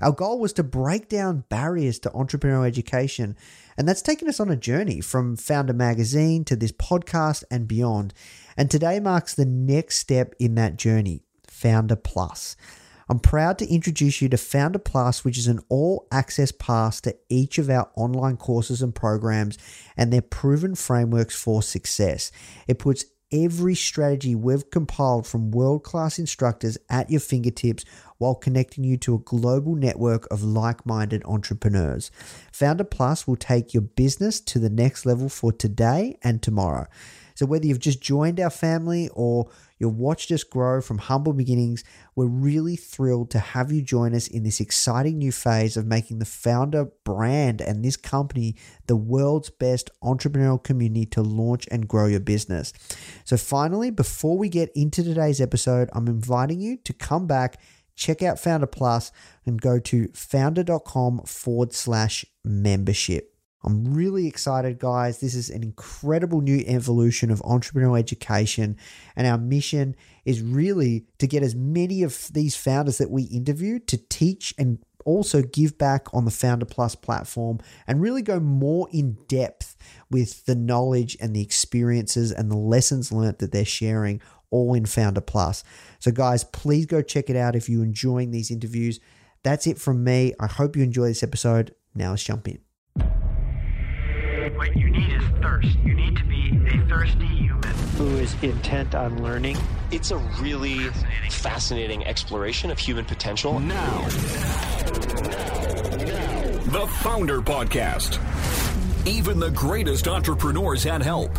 Our goal was to break down barriers to entrepreneurial education, and that's taken us on a journey from Foundr Magazine to this podcast and beyond. And today marks the next step in that journey Foundr Plus. I'm proud to introduce you to Foundr Plus, which is an all access pass to each of our online courses and programs and their proven frameworks for success. It puts every strategy we've compiled from world class instructors at your fingertips while connecting you to a global network of like minded entrepreneurs. Foundr Plus will take your business to the next level for today and tomorrow. So, whether you've just joined our family or you've watched us grow from humble beginnings, we're really thrilled to have you join us in this exciting new phase of making the Foundr brand and this company the world's best entrepreneurial community to launch and grow your business. So, finally, before we get into today's episode, I'm inviting you to come back check out Foundr Plus and go to foundr.com forward slash membership. I'm really excited, guys. This is an incredible new evolution of entrepreneurial education. And our mission is really to get as many of these founders that we interview to teach and also give back on the Foundr Plus platform and really go more in depth with the knowledge and the experiences and the lessons learned that they're sharing all in Foundr Plus. So, guys, please go check it out if you're enjoying these interviews. That's it from me. I hope you enjoy this episode. Now let's jump in. What you need is thirst. You need to be a thirsty human. who is intent on learning. It's a really fascinating exploration of human potential. Now. The Foundr Podcast. Even the greatest entrepreneurs had help.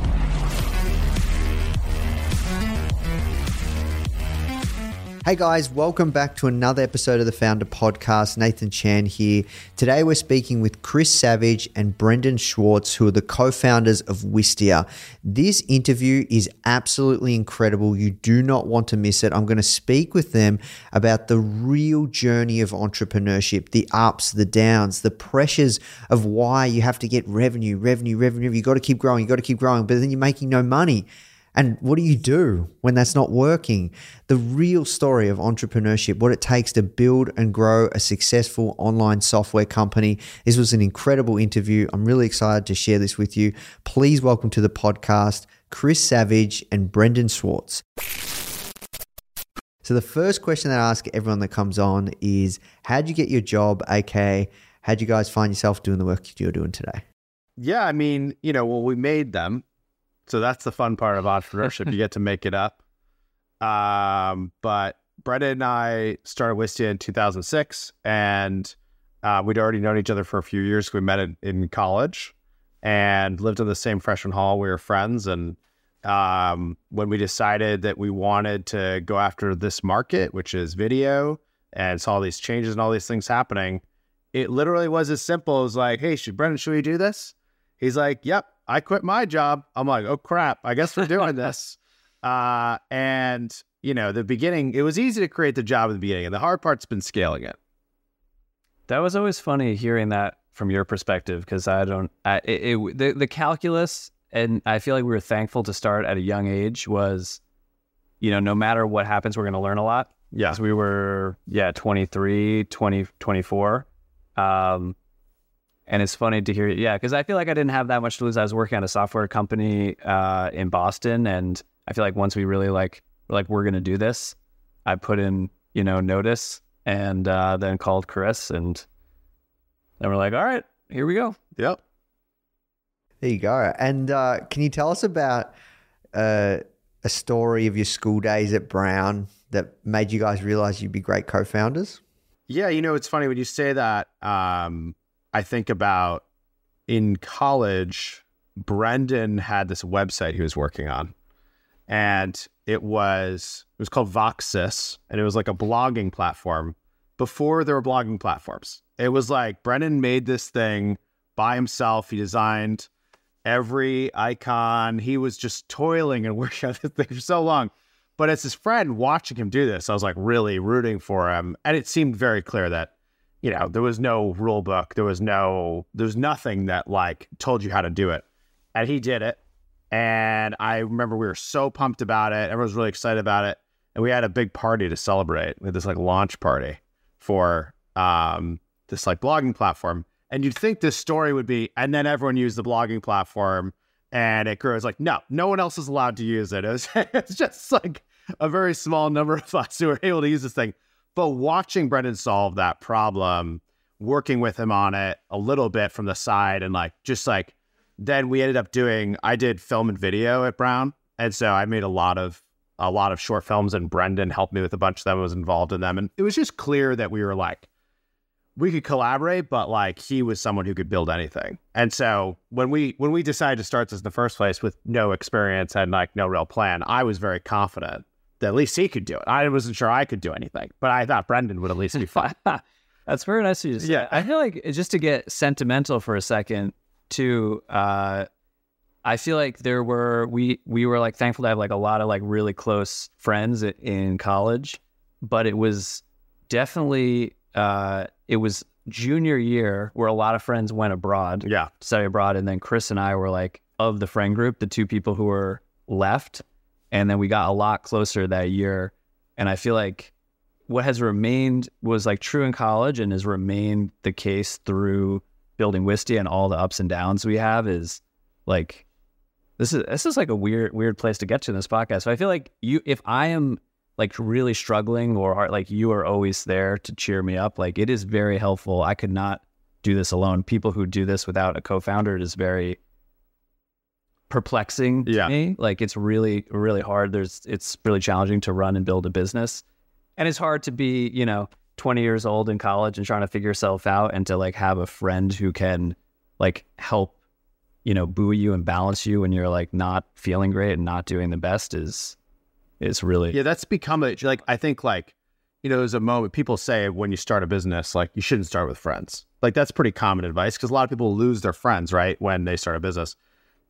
Hey guys, welcome back to another episode of the Foundr Podcast. Nathan Chan here. Today we're speaking with Chris Savage and Brendan Schwartz, who are the co founders of Wistia. This interview is absolutely incredible. You do not want to miss it. I'm going to speak with them about the real journey of entrepreneurship, the ups, the downs, the pressures of why you have to get revenue, revenue, revenue. You've got to keep growing, you've got to keep growing, but then you're making no money. And what do you do when that's not working? The real story of entrepreneurship, what it takes to build and grow a successful online software company. This was an incredible interview. I'm really excited to share this with you. Please welcome to the podcast Chris Savage and Brendan Schwartz. So, the first question that I ask everyone that comes on is How'd you get your job? AK, how'd you guys find yourself doing the work you're doing today? Yeah, I mean, you know, well, we made them. So that's the fun part of entrepreneurship. you get to make it up. Um, but Brendan and I started Wistia in 2006, and uh, we'd already known each other for a few years. We met in, in college and lived in the same freshman hall. We were friends. And um, when we decided that we wanted to go after this market, which is video, and saw all these changes and all these things happening, it literally was as simple as like, hey, should Brendan, should we do this? He's like, yep, I quit my job. I'm like, oh crap, I guess we're doing this. Uh, and you know, the beginning, it was easy to create the job at the beginning, and the hard part's been scaling it. That was always funny hearing that from your perspective because I don't, I, it, it, the the calculus, and I feel like we were thankful to start at a young age. Was, you know, no matter what happens, we're going to learn a lot. Yeah. we were, yeah, 23, 20, 24. Um, and it's funny to hear, yeah, because I feel like I didn't have that much to lose. I was working at a software company uh, in Boston, and I feel like once we really like, were like we're going to do this, I put in, you know, notice, and uh, then called Chris, and then we're like, all right, here we go. Yep. There you go. And uh, can you tell us about uh, a story of your school days at Brown that made you guys realize you'd be great co founders? Yeah, you know, it's funny when you say that. Um, I think about in college, Brendan had this website he was working on, and it was it was called Voxus, and it was like a blogging platform before there were blogging platforms. It was like Brendan made this thing by himself. He designed every icon. He was just toiling and working on this thing for so long. But as his friend watching him do this, I was like really rooting for him. And it seemed very clear that, you know, there was no rule book. There was no, there was nothing that like told you how to do it. And he did it. And I remember we were so pumped about it. Everyone was really excited about it. And we had a big party to celebrate. We had this like launch party for um, this like blogging platform. And you'd think this story would be, and then everyone used the blogging platform and it grew. It's like, no, no one else is allowed to use it. it was, it's just like a very small number of us who were able to use this thing. But watching Brendan solve that problem, working with him on it a little bit from the side, and like just like then we ended up doing. I did film and video at Brown, and so I made a lot of a lot of short films, and Brendan helped me with a bunch of them. Was involved in them, and it was just clear that we were like we could collaborate, but like he was someone who could build anything. And so when we when we decided to start this in the first place with no experience and like no real plan, I was very confident at least he could do it. I wasn't sure I could do anything, but I thought Brendan would at least be fine. That's very nice of you. Yeah. I feel like just to get sentimental for a second, too. Uh, I feel like there were we we were like thankful to have like a lot of like really close friends in college, but it was definitely uh, it was junior year where a lot of friends went abroad, yeah. study abroad, and then Chris and I were like of the friend group, the two people who were left, and then we got a lot closer that year, and I feel like what has remained was like true in college and has remained the case through building Wistia and all the ups and downs we have is like this is this is like a weird weird place to get to in this podcast. So I feel like you if I am like really struggling or hard, like you are always there to cheer me up. Like it is very helpful. I could not do this alone. People who do this without a co-founder it is very perplexing to Yeah. me. Like it's really really hard. There's it's really challenging to run and build a business. And it's hard to be, you know, 20 years old in college and trying to figure yourself out and to like have a friend who can like help, you know, buoy you and balance you when you're like not feeling great and not doing the best is is really Yeah, that's become a like I think like you know there's a moment people say when you start a business like you shouldn't start with friends. Like that's pretty common advice because a lot of people lose their friends right when they start a business.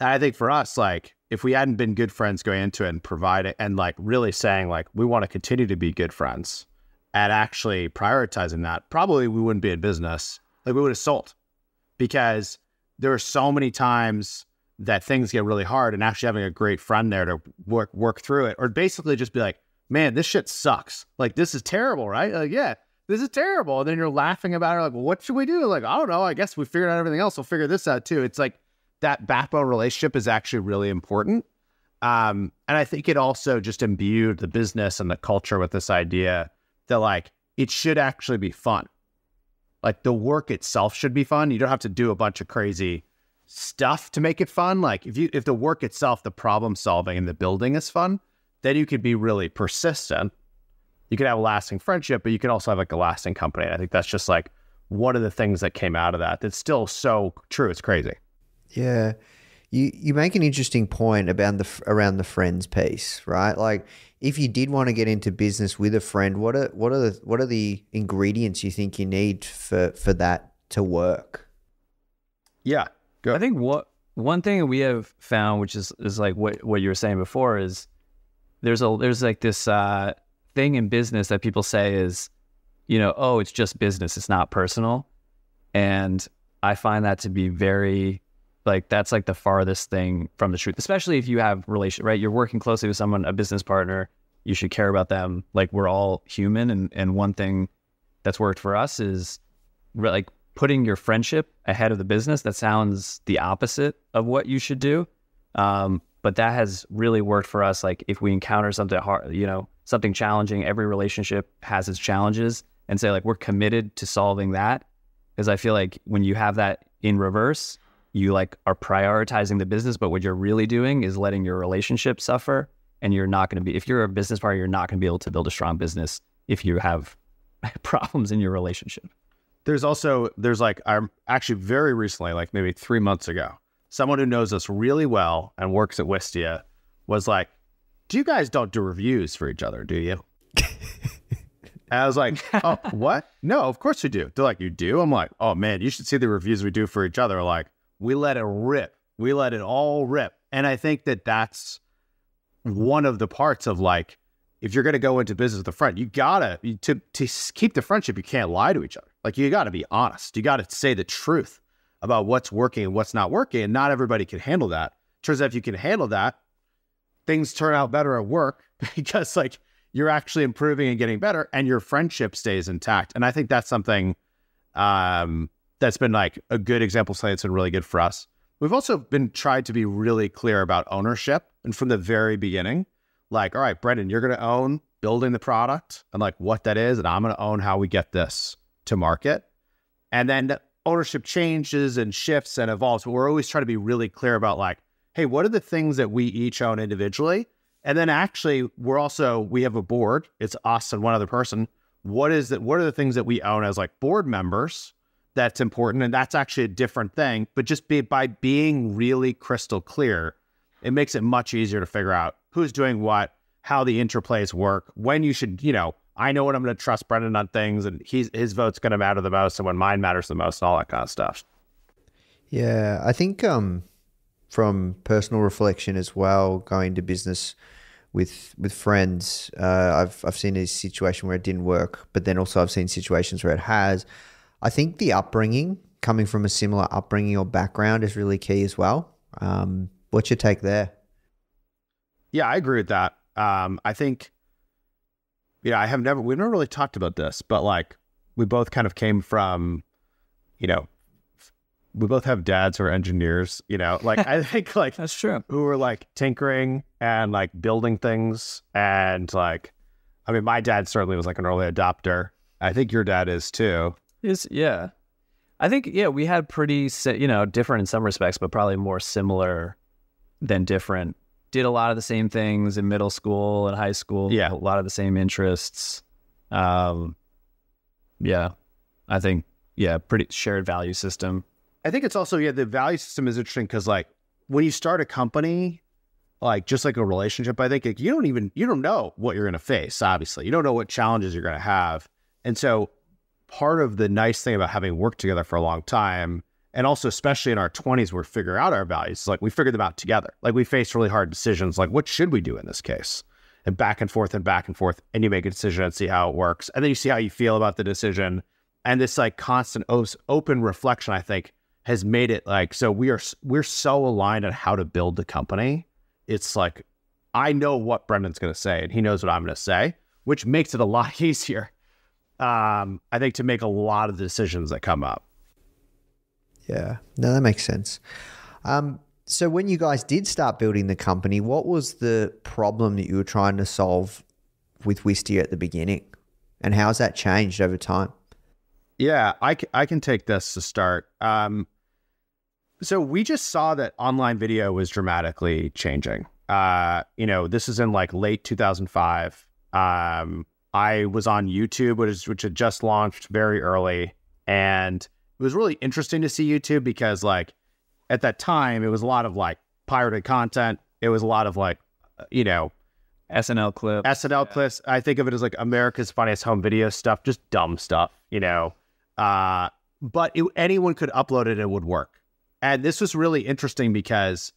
And I think for us like if we hadn't been good friends going into it and provide it and like really saying like we want to continue to be good friends and actually prioritizing that, probably we wouldn't be in business. Like we would have sold because there are so many times that things get really hard and actually having a great friend there to work work through it or basically just be like man this shit sucks. Like this is terrible right? Like yeah this is terrible. And then you're laughing about it like well, what should we do? Like i don't know. I guess we figured out everything else. We'll figure this out too. It's like that backbone relationship is actually really important um, and i think it also just imbued the business and the culture with this idea that like it should actually be fun like the work itself should be fun you don't have to do a bunch of crazy stuff to make it fun. Like if you if the work itself, the problem solving and the building is fun, then you could be really persistent. You could have a lasting friendship, but you can also have like a lasting company. And I think that's just like one of the things that came out of that. That's still so true. It's crazy. Yeah. You you make an interesting point about the around the friends piece, right? Like if you did want to get into business with a friend, what are what are the what are the ingredients you think you need for for that to work? Yeah. Go. I think what one thing we have found, which is is like what what you were saying before, is there's a there's like this uh, thing in business that people say is, you know, oh, it's just business, it's not personal, and I find that to be very like that's like the farthest thing from the truth, especially if you have relation right. You're working closely with someone, a business partner. You should care about them. Like we're all human, and and one thing that's worked for us is re- like putting your friendship ahead of the business. That sounds the opposite of what you should do. Um, but that has really worked for us. Like if we encounter something hard, you know, something challenging, every relationship has its challenges and say like, we're committed to solving that. Cause I feel like when you have that in reverse, you like are prioritizing the business, but what you're really doing is letting your relationship suffer. And you're not going to be, if you're a business partner, you're not going to be able to build a strong business if you have problems in your relationship. There's also there's like I'm actually very recently, like maybe three months ago, someone who knows us really well and works at Wistia was like, "Do you guys don't do reviews for each other, do you?" I was like, "Oh, what? No, of course we do." They're like, "You do?" I'm like, "Oh man, you should see the reviews we do for each other." Like, we let it rip. We let it all rip. And I think that that's one of the parts of like if you're going to go into business with a friend, you gotta to to keep the friendship. You can't lie to each other. Like you got to be honest. You got to say the truth about what's working and what's not working. And not everybody can handle that. Turns out if you can handle that, things turn out better at work because like you're actually improving and getting better, and your friendship stays intact. And I think that's something um, that's been like a good example. Something that's been really good for us. We've also been tried to be really clear about ownership, and from the very beginning like, all right, Brendan, you're going to own building the product and like what that is, and I'm going to own how we get this to market. And then ownership changes and shifts and evolves. But we're always trying to be really clear about like, hey, what are the things that we each own individually? And then actually, we're also we have a board. It's us and one other person. What is that? What are the things that we own as like board members? That's important, and that's actually a different thing. But just be by being really crystal clear, it makes it much easier to figure out who's doing what, how the interplays work, when you should, you know, I know when I'm going to trust Brendan on things, and he's his vote's going to matter the most, and when mine matters the most, and all that kind of stuff. Yeah, I think um, from personal reflection as well, going to business with with friends, uh, I've I've seen a situation where it didn't work, but then also I've seen situations where it has. I think the upbringing, coming from a similar upbringing or background, is really key as well. Um, what's your take there? Yeah, I agree with that. Um, I think, yeah, I have never, we've never really talked about this, but like we both kind of came from, you know, we both have dads who are engineers, you know, like I think like That's true. who were like tinkering and like building things. And like, I mean, my dad certainly was like an early adopter. I think your dad is too. Is yeah. I think yeah, we had pretty you know different in some respects, but probably more similar than different. Did a lot of the same things in middle school and high school. Yeah. a lot of the same interests. Um, yeah, I think yeah, pretty shared value system. I think it's also yeah, the value system is interesting because like when you start a company, like just like a relationship, I think like, you don't even you don't know what you're going to face. Obviously, you don't know what challenges you're going to have, and so part of the nice thing about having worked together for a long time, and also especially in our 20s, we're figuring out our values. Like we figured them out together. Like we faced really hard decisions. Like what should we do in this case? And back and forth and back and forth, and you make a decision and see how it works, and then you see how you feel about the decision, and this like constant open reflection. I think has made it like so we are we're so aligned on how to build the company. It's like I know what Brendan's going to say, and he knows what I'm going to say, which makes it a lot easier. Um, I think to make a lot of the decisions that come up. Yeah, no, that makes sense. Um, so when you guys did start building the company, what was the problem that you were trying to solve with Wistia at the beginning, and how's that changed over time? Yeah, I, c- I can take this to start. Um, so we just saw that online video was dramatically changing. Uh, you know, this is in like late 2005. Um, I was on YouTube, which, is, which had just launched very early, and it was really interesting to see YouTube because, like, at that time, it was a lot of like pirated content. It was a lot of like, uh, you know, SNL clip. SNL clips. I think of it as like America's Funniest Home Video stuff, just dumb stuff, you know. Uh, but it, anyone could upload it; and it would work. And this was really interesting because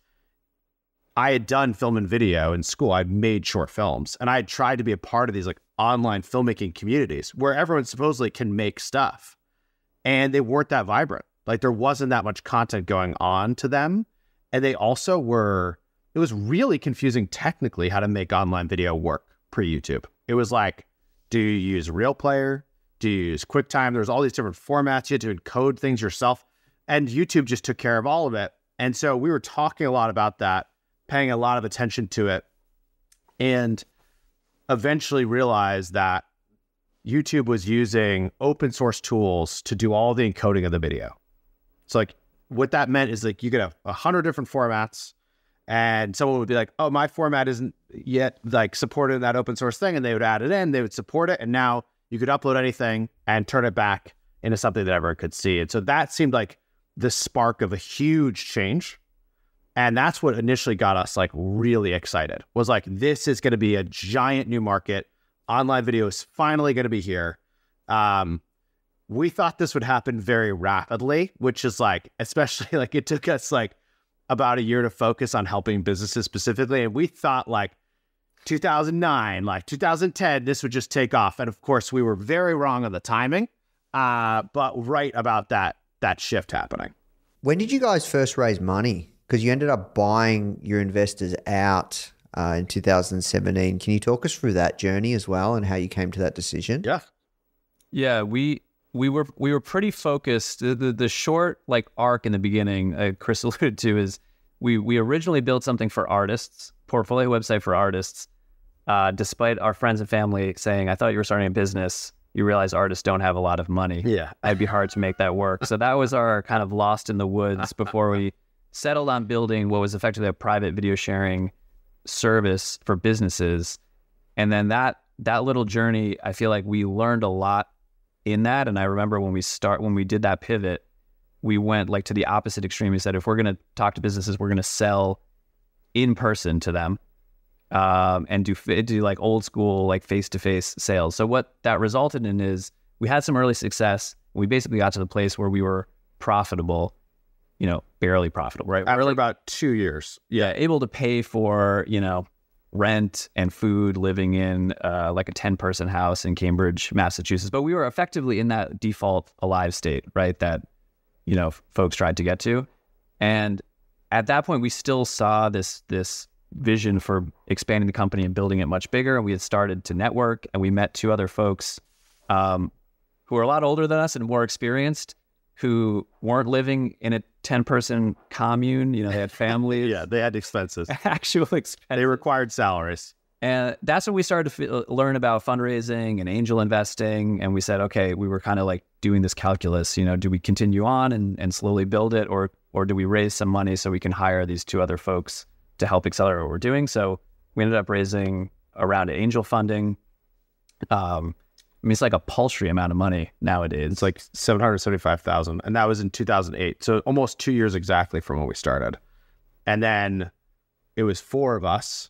I had done film and video in school. I'd made short films, and I had tried to be a part of these like online filmmaking communities where everyone supposedly can make stuff, and they weren't that vibrant. Like there wasn't that much content going on to them, and they also were it was really confusing technically how to make online video work pre YouTube. It was like, do you use Real Player? Do you use QuickTime? There's all these different formats. You had to encode things yourself. And YouTube just took care of all of it. And so we were talking a lot about that, paying a lot of attention to it, and eventually realized that YouTube was using open source tools to do all the encoding of the video. So like what that meant is like you could have a hundred different formats and someone would be like, "Oh, my format isn't yet like supported in that open source thing," and they would add it in, they would support it, and now You could upload anything and turn it back into something that everyone could see. And so that seemed like the spark of a huge change. And that's what initially got us like really excited was like, this is going to be a giant new market. Online video is finally going to be here. Um, we thought this would happen very rapidly, which is like, especially like it took us like about a year to focus on helping businesses specifically. And we thought like 2009, like 2010, this would just take off. And of course, we were very wrong on the timing, uh, but right about that that shift happening. When did you guys first raise money? Because you ended up buying your investors out uh, in 2017. Can you talk us through that journey as well and how you came to that decision? Yeah. Yeah, we we were we were pretty focused. The the, the short like arc in the beginning, uh, Chris alluded to, is we we originally built something for artists, portfolio website for artists. Uh, despite our friends and family saying, "I thought you were starting a business," you realize artists don't have a lot of money. Yeah. It'd be hard to make that work. So that was our kind of lost in the woods before we settled on building what was effectively a private video sharing service for businesses. And then that that little journey, I feel like we learned a lot in that. And I remember when we start when we did that pivot, we went like to the opposite extreme. We said if we're gonna talk to businesses, we're gonna sell in person to them. Um, and do do like old school like face to face sales. So what that resulted in is we had some early success. We basically got to the place where we were profitable, you know, barely profitable, right? After We're about two years. yeah, able to pay for, you know, rent and food living in uh, like a 10 person house in Cambridge, Massachusetts. But we were effectively in that default alive state, right? That, you know, folks tried to get to. And at that point, we still saw this, this vision for expanding the company and building it much bigger. And we had started to network and we met two other folks um, who were a lot older than us and more experienced who weren't living in a 10 person commune. You know, they had families Yeah, they had expenses. actual expense. they required salaries. And that's when we started to feel, learn about fundraising and angel investing. And we said, okay, we were kind of like doing this calculus. You know, do we continue on and, and slowly build it, or or do we raise some money so we can hire these two other folks to help accelerate what we're doing? So we ended up raising around angel funding. Um, I mean, it's like a paltry amount of money nowadays. It's like 775,000 and that was in 2008. So almost 2 years exactly from when we started. And then it was four of us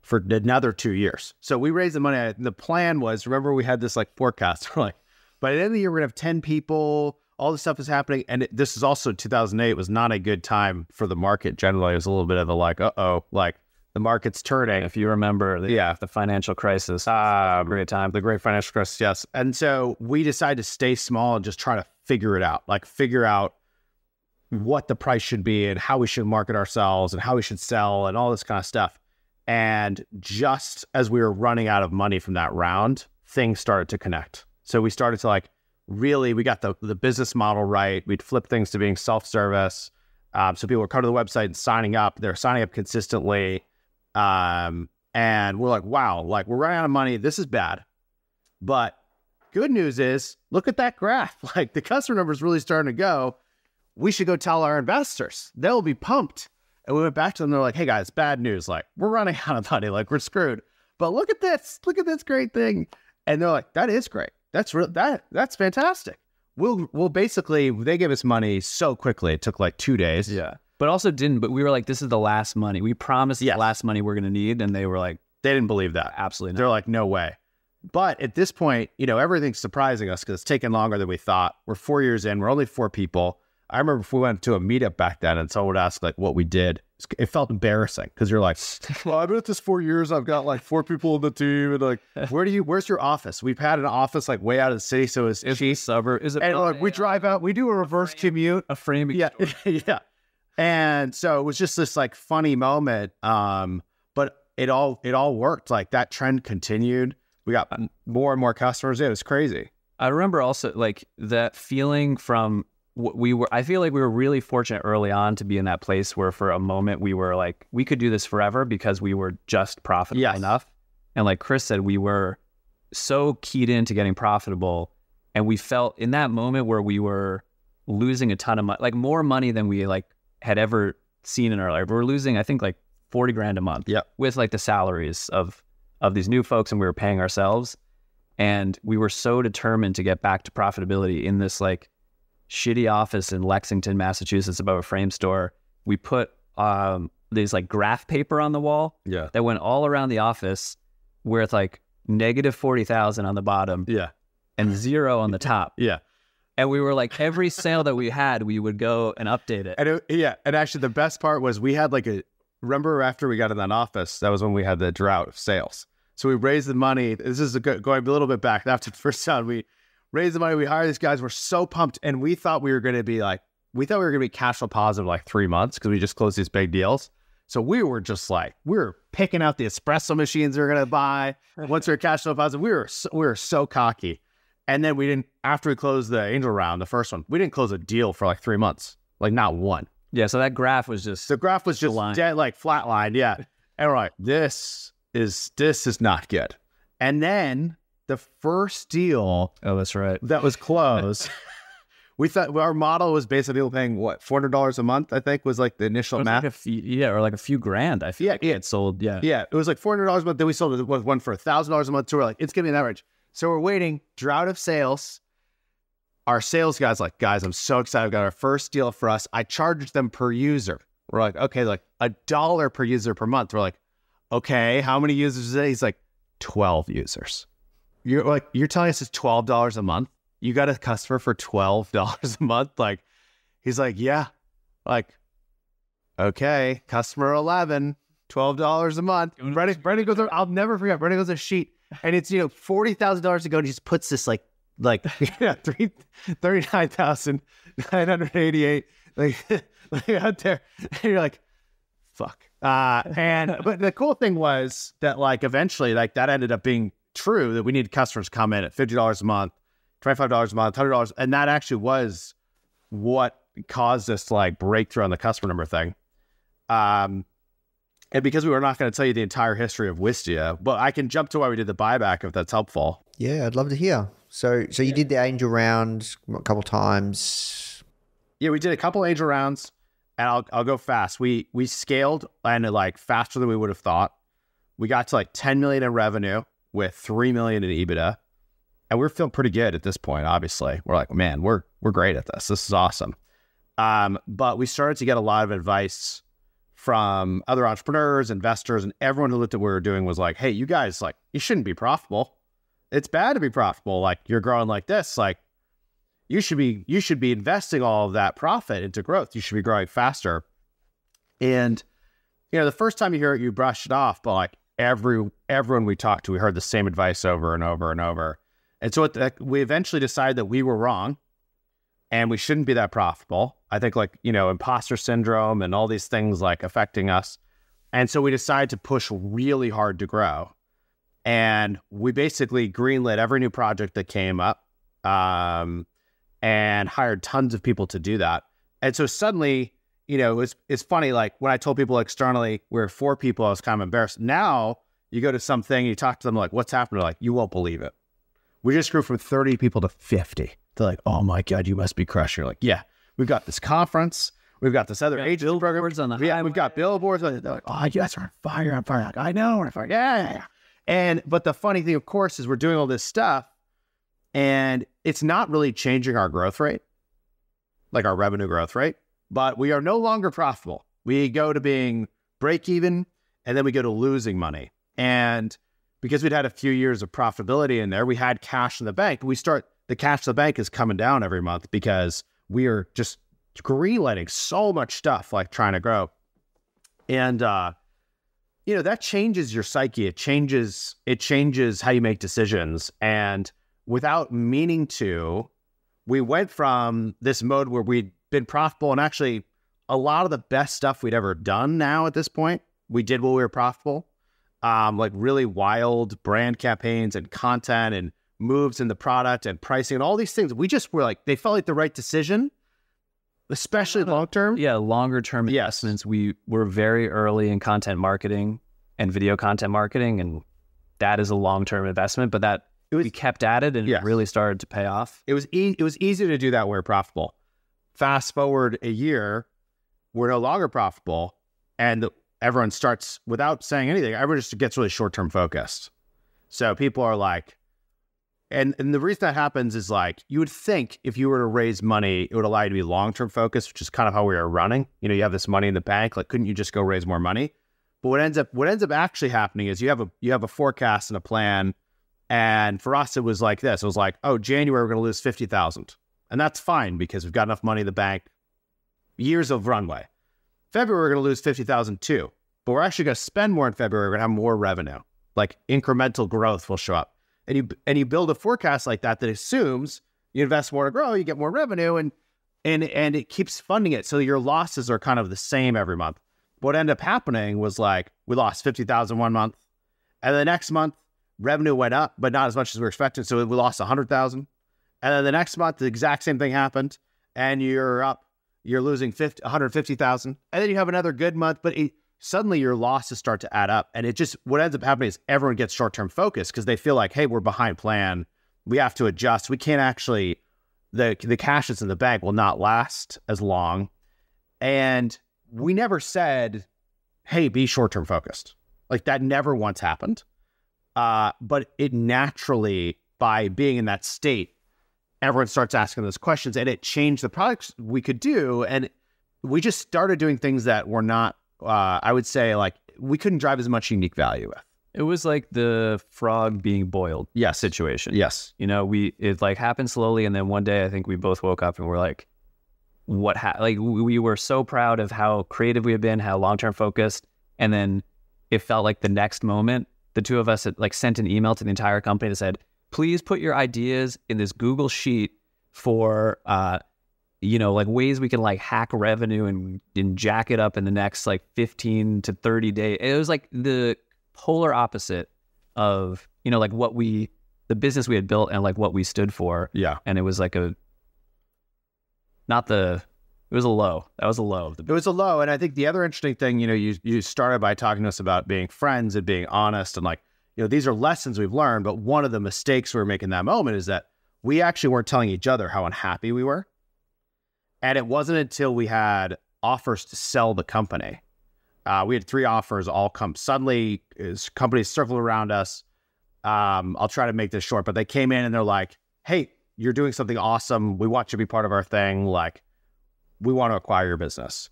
for another 2 years. So we raised the money the plan was remember we had this like forecast we're like by the end of the year we're to have 10 people all this stuff is happening and it, this is also 2008 was not a good time for the market generally it was a little bit of a like uh-oh like the market's turning if you remember, the, Yeah. the financial crisis, Um, great time. the great financial crisis, yes. And so we decided to stay small and just try to figure it out, like figure out what the price should be and how we should market ourselves and how we should sell and all this kind of stuff. And just as we were running out of money from that round, things started to connect. So we started to like really, we got the, the business model right. We'd flip things to being self service. Um, so people were coming to the website and signing up. They're signing up consistently. Um, and we're like, wow, like we're running out of money. This is bad. But good news is, look at that graph. Like the customer numbers really starting to go. We should go tell our investors. They'll be pumped. And we went back to them. They're like, hey guys, bad news. Like we're running out of money. Like we're screwed. But look at this. Look at this great thing. And they're like, that is great. That's real. That that's fantastic. We'll we'll basically they gave us money so quickly. It took like two days. Yeah. But also didn't, but we were like, this is the last money. We promised Yes. the last money we're going to need. And they were like, They didn't believe that. absolutely They're like, no way. But at this point, you know, everything's surprising us because it's taken longer than we thought. We're four years in. We're only four people. I remember if we went to a meetup back then and someone would ask like what we did, it felt embarrassing because you're like, well, I've been at this four years. I've got like four people in the team, and like, where do you? Where's your office? We've had an office like way out of the city, so it's Is it cheap. suburb? Is it And like we drive out, we do a reverse commute. a framing? Yeah, yeah. And so it was just this like funny moment. Um, but it all it all worked. Like that trend continued. We got more and more customers. It was crazy. I remember also like that feeling from what we were. I feel like we were really fortunate early on to be in that place where for a moment we were like, we could do this forever because we were just profitable Yes. enough. And like Chris said, we were so keyed into getting profitable. And we felt in that moment where we were losing a ton of money, like more money than we like had ever seen in our life. We were losing, I think, like 40 grand a month Yep. with like the salaries of of these new folks and we were paying ourselves. And we were so determined to get back to profitability in this like shitty office in Lexington, Massachusetts, above a frame store. We put um, these like graph paper on the wall Yeah. that went all around the office with like negative 40,000 on the bottom Yeah. and zero on the top. Yeah. And we were like, every sale that we had, we would go and update it. And it, yeah, and actually the best part was we had like a remember after we got in that office, that was when we had the drought of sales. So we raised the money. This is a good, going a little bit back after the first time we raised the money. We hired these guys. We're so pumped, and we thought we were going to be like we thought we were going to be cash flow positive like three months because we just closed these big deals. So we were just like we were picking out the espresso machines we were going to buy. Once we are cash flow positive, we were so, we were so cocky. And then we didn't after we closed the angel round, the first one, we didn't close a deal for like three months, like not one. Yeah. So that graph was just, The graph was just line. dead, like flatlined. Yeah. And we're like, this is this is not good. And then the first deal oh, that's right. that was closed, we thought our model was basically paying what four hundred dollars a month. I think was like the It initial was math. like few, yeah, or like a few grand. I feel Yeah, like yeah. it sold. Yeah. yeah, it was like four hundred dollars a month. Then we sold it was one for thousand dollars a month. So we're like, it's gonna be an average. So we're waiting, drought of sales. Our sales guys like, guys, I'm so excited. We got our first deal for us. I charged them per user. We're like, okay, like a dollar per user per month. We're like, okay, how many users is it? He's like, 12 users. You're like, you're telling us it's $12 a month? You got a customer for $12 a month? Like, he's like, yeah. Like, okay, customer 11, $12 a month. Brendan, Brendan goes, I'll never forget. Brendan goes a sheet and it's, you know, $40,000 to go and he just puts this like, like, yeah, three, 39,988 like, like out there. And you're like, fuck. Uh, and but the cool thing was that like eventually like that ended up being true that we needed customers to come in at fifty dollars a month, twenty five dollars a month, hundred dollars, and that actually was what caused us to like breakthrough on the customer number thing. Um, and because we were not going to tell you the entire history of Wistia, but I can jump to why we did the buyback if that's helpful. Yeah, I'd love to hear. So, so you did the angel round a couple times. Yeah, we did a couple angel rounds, and I'll I'll go fast. We we scaled and like faster than we would have thought. We got to like 10 million in revenue with 3 million in EBITDA. And we're feeling pretty good at this point, obviously. We're like, man, we're we're great at this. This is awesome. Um, but we started to get a lot of advice from other entrepreneurs, investors, and everyone who looked at what we were doing was like, hey, you guys, like, you shouldn't be profitable. It's bad to be profitable. Like you're growing like this. Like you should be you should be investing all of that profit into growth. You should be growing faster. And you know, the first time you hear it, you brush it off, but like every everyone we talked to, we heard the same advice over and over and over. And so it, we eventually decided that we were wrong, and we shouldn't be that profitable. I think like you know, imposter syndrome and all these things like affecting us. And so we decided to push really hard to grow. And we basically greenlit every new project that came up. Um, and hired tons of people to do that. And so suddenly, you know, it was it's funny. Like when I told people externally we are four people, I was kind of embarrassed. Now you go to something, you talk to them like, "What's happening?" They're like, "You won't believe it. We just grew from thirty people to 50. They're like, "Oh my god, you must be crushing." You're like, "Yeah, we've got this conference, we've got this other got agency program, billboards on the yeah, we've got billboards." They're like, "Oh, you guys are on fire, on fire." Like, I know, we're on fire. Yeah, yeah, yeah. And but the funny thing, of course, is we're doing all this stuff and it's not really changing our growth rate, like our revenue growth rate, but we are no longer profitable. We go to being break even and then we go to losing money. And because we'd had a few years of profitability in there, we had cash in the bank. We start the cash in the bank is coming down every month because we are just greenlighting so much stuff, like trying to grow. And uh, you know, that changes your psyche. It changes, it changes how you make decisions. And without meaning to, we went from this mode where we'd been profitable and actually a lot of the best stuff we'd ever done now at this point, we did while we were profitable. Um, like really wild brand campaigns and content and moves in the product and pricing and all these things. We just were like, they felt like the right decision, especially long term. Yeah, longer term Yes. investments. We were very early in content marketing and video content marketing, and that is a long term investment. But that It was- we kept at it, and Yes. it really started to pay off. it was e- it was easy to do that we're profitable. Fast forward a year, we're no longer profitable, and everyone starts without saying anything. Everyone just gets really short term focused. So people are like, And and the reason that happens is like you would think if you were to raise money, it would allow you to be long term focused, which is kind of how we are running. You know, you have this money in the bank. Like, couldn't you just go raise more money? But what ends up what ends up actually happening is you have a you have a forecast and a plan. And for us, it was like this. It was like, oh, January we're going to lose fifty thousand, and that's fine because we've got enough money in the bank, years of runway. February we're going to lose fifty thousand too, but we're actually going to spend more in February. We're going to have more revenue, like incremental growth will show up and you and you build a forecast like that that assumes you invest more to grow, you get more revenue, and and and it keeps funding it. So your losses are kind of the same every month. What ended up happening was like we lost fifty thousand one month, and the next month revenue went up, but not as much as we were expecting. So we lost a hundred thousand, and then the next month the exact same thing happened, and you're up, you're losing 50, 150,000, and then you have another good month, but it, suddenly your losses start to add up. And it just, what ends up happening is everyone gets short term focus because they feel like, hey, we're behind plan. We have to adjust. We can't actually, the, the cash that's in the bank will not last as long. And we never said, hey, be short term focused. Like that never once happened. Uh, but it naturally, by being in that state, everyone starts asking those questions and it changed the products we could do. And we just started doing things that were not uh, I would say like we couldn't drive as much unique value with. It was like the frog being boiled Yes. situation. Yes. You know, we it like happened slowly, and then one day I think we both woke up and we're like, "What? Ha-? Like we we were so proud of how creative we had been, how long term focused, and then it felt like the next moment, the two of us had like sent an email to the entire company that said, "Please put your ideas in this Google sheet for uh, you know, like ways we can like hack revenue and, and jack it up in the next like 15 to 30 days. It was like the polar opposite of, you know, like what we, the business we had built and like what we stood for. Yeah. And it was like a, not the, it was a low. That was a low of the It was a low. And I think the other interesting thing, you know, you you started by talking to us about being friends and being honest and like, you know, these are lessons we've learned. But one of the mistakes we were making that moment is that we actually weren't telling each other how unhappy we were. And it wasn't until we had offers to sell the company. Uh, we had three offers all come suddenly. Companies circled around us. Um, I'll try to make this short, but they came in and they're like, "Hey, you're doing something awesome. We want you to be part of our thing. Like, we want to acquire your business."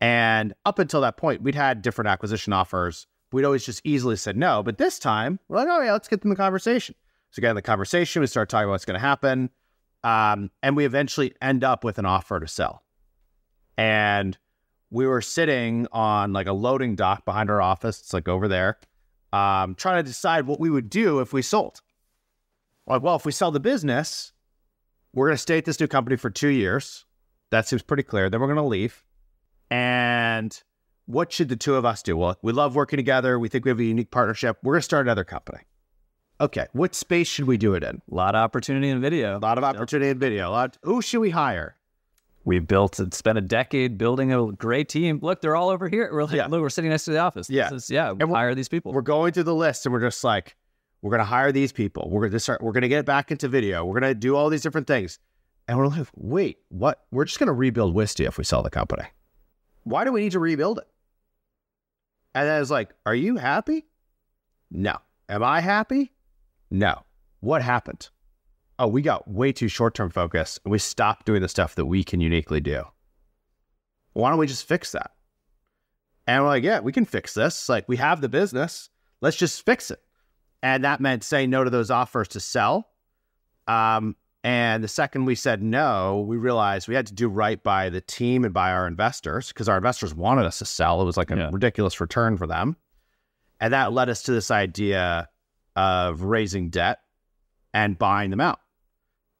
And up until that point, we'd had different acquisition offers. We'd always just easily said no. But this time, we're like, "Oh yeah, let's get in the conversation." So get in the conversation. We start talking about what's going to happen. Um, and we eventually end up with an offer to sell. And we were sitting on like a loading dock behind our office. It's like over there, um, trying to decide what we would do if we sold. Like, well, if we sell the business, we're going to stay at this new company for two years. That seems pretty clear. Then we're going to leave. And what should the two of us do? Well, we love working together. We think we have a unique partnership. We're going to start another company. Okay. What space should we do it in? A lot of opportunity in video. A lot of opportunity in video. A lot. Who should we hire? We built and spent a decade building a great team. Look, they're all over here. We're like, Yeah. look, we're sitting next to the office. Yeah. Is- yeah. we're- hire these people. We're going through the list and we're just like, we're going to hire these people. We're going to start. We're going to get back into video. We're going to do all these different things. And we're like, wait, what? We're just going to rebuild Wistia if we sell the company. Why do we need to rebuild it? And I was like, are you happy? No. Am I happy? No. What happened? Oh, we got way too short term focused and we stopped doing the stuff that we can uniquely do. Why don't we just fix that? And we're like, yeah, we can fix this. Like, we have the business. Let's just fix it. And that meant saying no to those offers to sell. Um, and the second we said no, we realized we had to do right by the team and by our investors because our investors wanted us to sell. It was like a Yeah. ridiculous return for them. And that led us to this idea of raising debt and buying them out.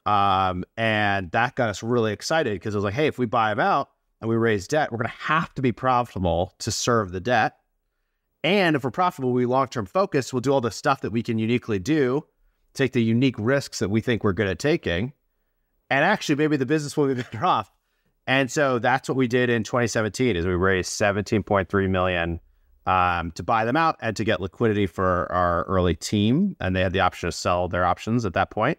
Um, and that got us really excited because it was like, hey, if we buy them out and we raise debt, we're going to have to be profitable to serve the debt. And if we're profitable, we long term focus, we'll do all the stuff that we can uniquely do, take the unique risks that we think we're good at taking. And actually, maybe the business will be better off. And so that's what we did in 2017 is we raised 17.3 million um, to buy them out and to get liquidity for our early team. And they had the option to sell their options at that point.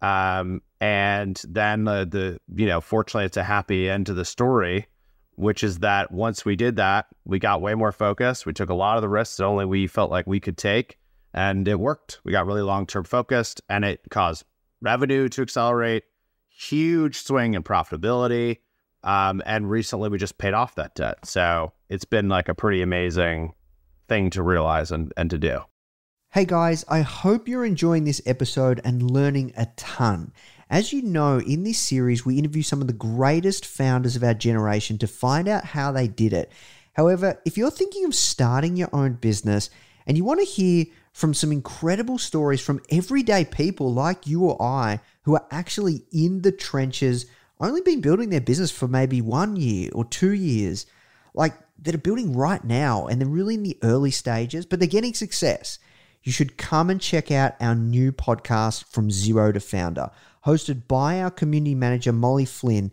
Um, and then the, you know, fortunately, it's a happy end to the story, which is that once we did that, we got way more focused. We took a lot of the risks that only we felt like we could take. And it worked. We got really long term focused and it caused revenue to accelerate, huge swing in profitability. Um, and recently we just paid off that debt. So it's been like a pretty amazing thing to realize and, and to do. Hey guys, I hope you're enjoying this episode and learning a ton. As you know, in this series, we interview some of the greatest founders of our generation to find out how they did it. However, if you're thinking of starting your own business and you want to hear from some incredible stories from everyday people like you or I who are actually in the trenches, only been building their business for maybe one year or two years, like that are building right now and they're really in the early stages, but they're getting success you should come and check out our new podcast, From Zero to Foundr, hosted by our community manager, Molly Flynn.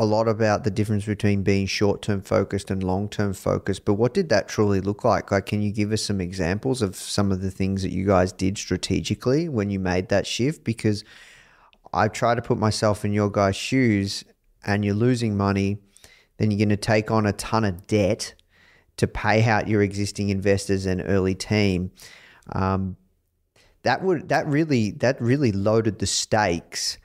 a lot about the difference between being short term focused and long term focused, but what did that truly look like? Like, can you give us some examples of some of the things that you guys did strategically when you made that shift? Because I try to put myself in your guys' shoes and you're losing money, then you're going to take on a ton of debt to pay out your existing investors and early team. Um, that would that really that really loaded the stakes,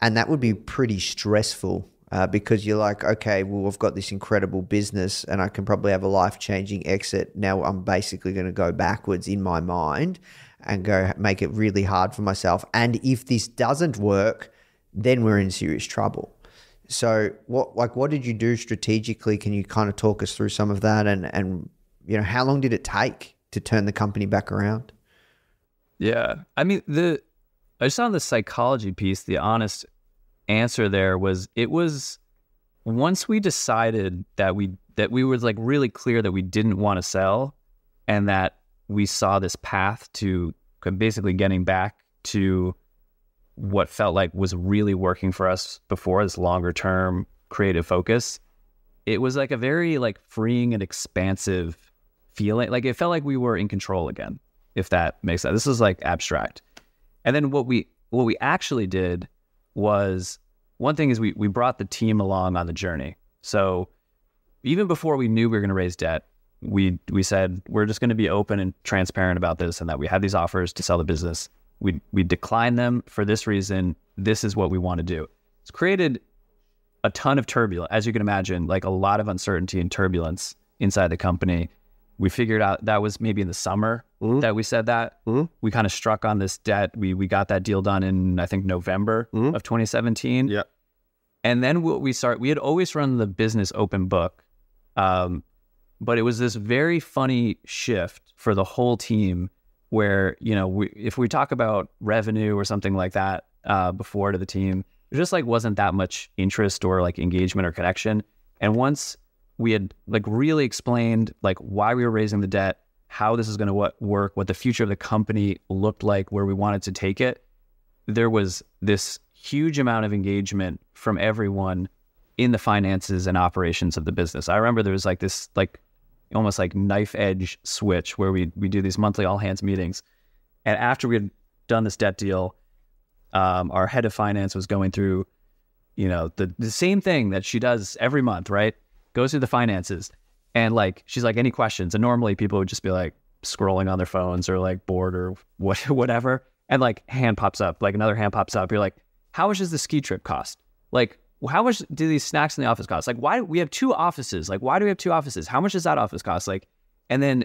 and that would be pretty stressful uh, because you're like, okay, well, I've got this incredible business, and I can probably have a life changing exit. Now I'm basically going to go backwards in my mind and go make it really hard for myself. And if this doesn't work, then we're in serious trouble. So what like what did you do strategically? Can you kind of talk us through some of that and and you know how long did it take to turn the company back around? Yeah. I mean, the I just on the psychology piece, the honest answer there was it was once we decided that we that we was like really clear that we didn't want to sell and that we saw this path to basically getting back to what felt like was really working for us before this longer term creative focus it was like a very like freeing and expansive feeling like it felt like we were in control again if that makes sense. This is like abstract. And then what we what we actually did was one thing is we we brought the team along on the journey. So even before we knew we were going to raise debt, we we said we're just going to be open and transparent about this and that we had these offers to sell the business. We we declined them for this reason. This is what we want to do. It's created a ton of turbulence, as you can imagine, like a lot of uncertainty and turbulence inside the company we figured out that was maybe in the summer mm-hmm. that we said that. Mm-hmm. We kind of struck on this debt. We we got that deal done in I think November mm-hmm. of 2017. Yeah. And then what we start we had always run the business open book. Um, but it was this very funny shift for the whole team where, you know, we, if we talk about revenue or something like that uh, before to the team, there just like wasn't that much interest or like engagement or connection. And once we had like really explained like why we were raising the debt, how this is going to work, what the future of the company looked like, where we wanted to take it. There was this huge amount of engagement from everyone in the finances and operations of the business. I remember there was like this like almost like knife edge switch where we we do these monthly all hands meetings. And after we had done this debt deal, um, our head of finance was going through, you know, the the same thing that she does every month, right? Goes through the finances and like she's like any questions? And normally people would just be like scrolling on their phones or like bored or what whatever and like hand pops up like another hand pops up. You're like how much does the ski trip cost? Like how much do these snacks in the office cost? Like why we have two offices. Like why do we have two offices? How much does that office cost? Like and then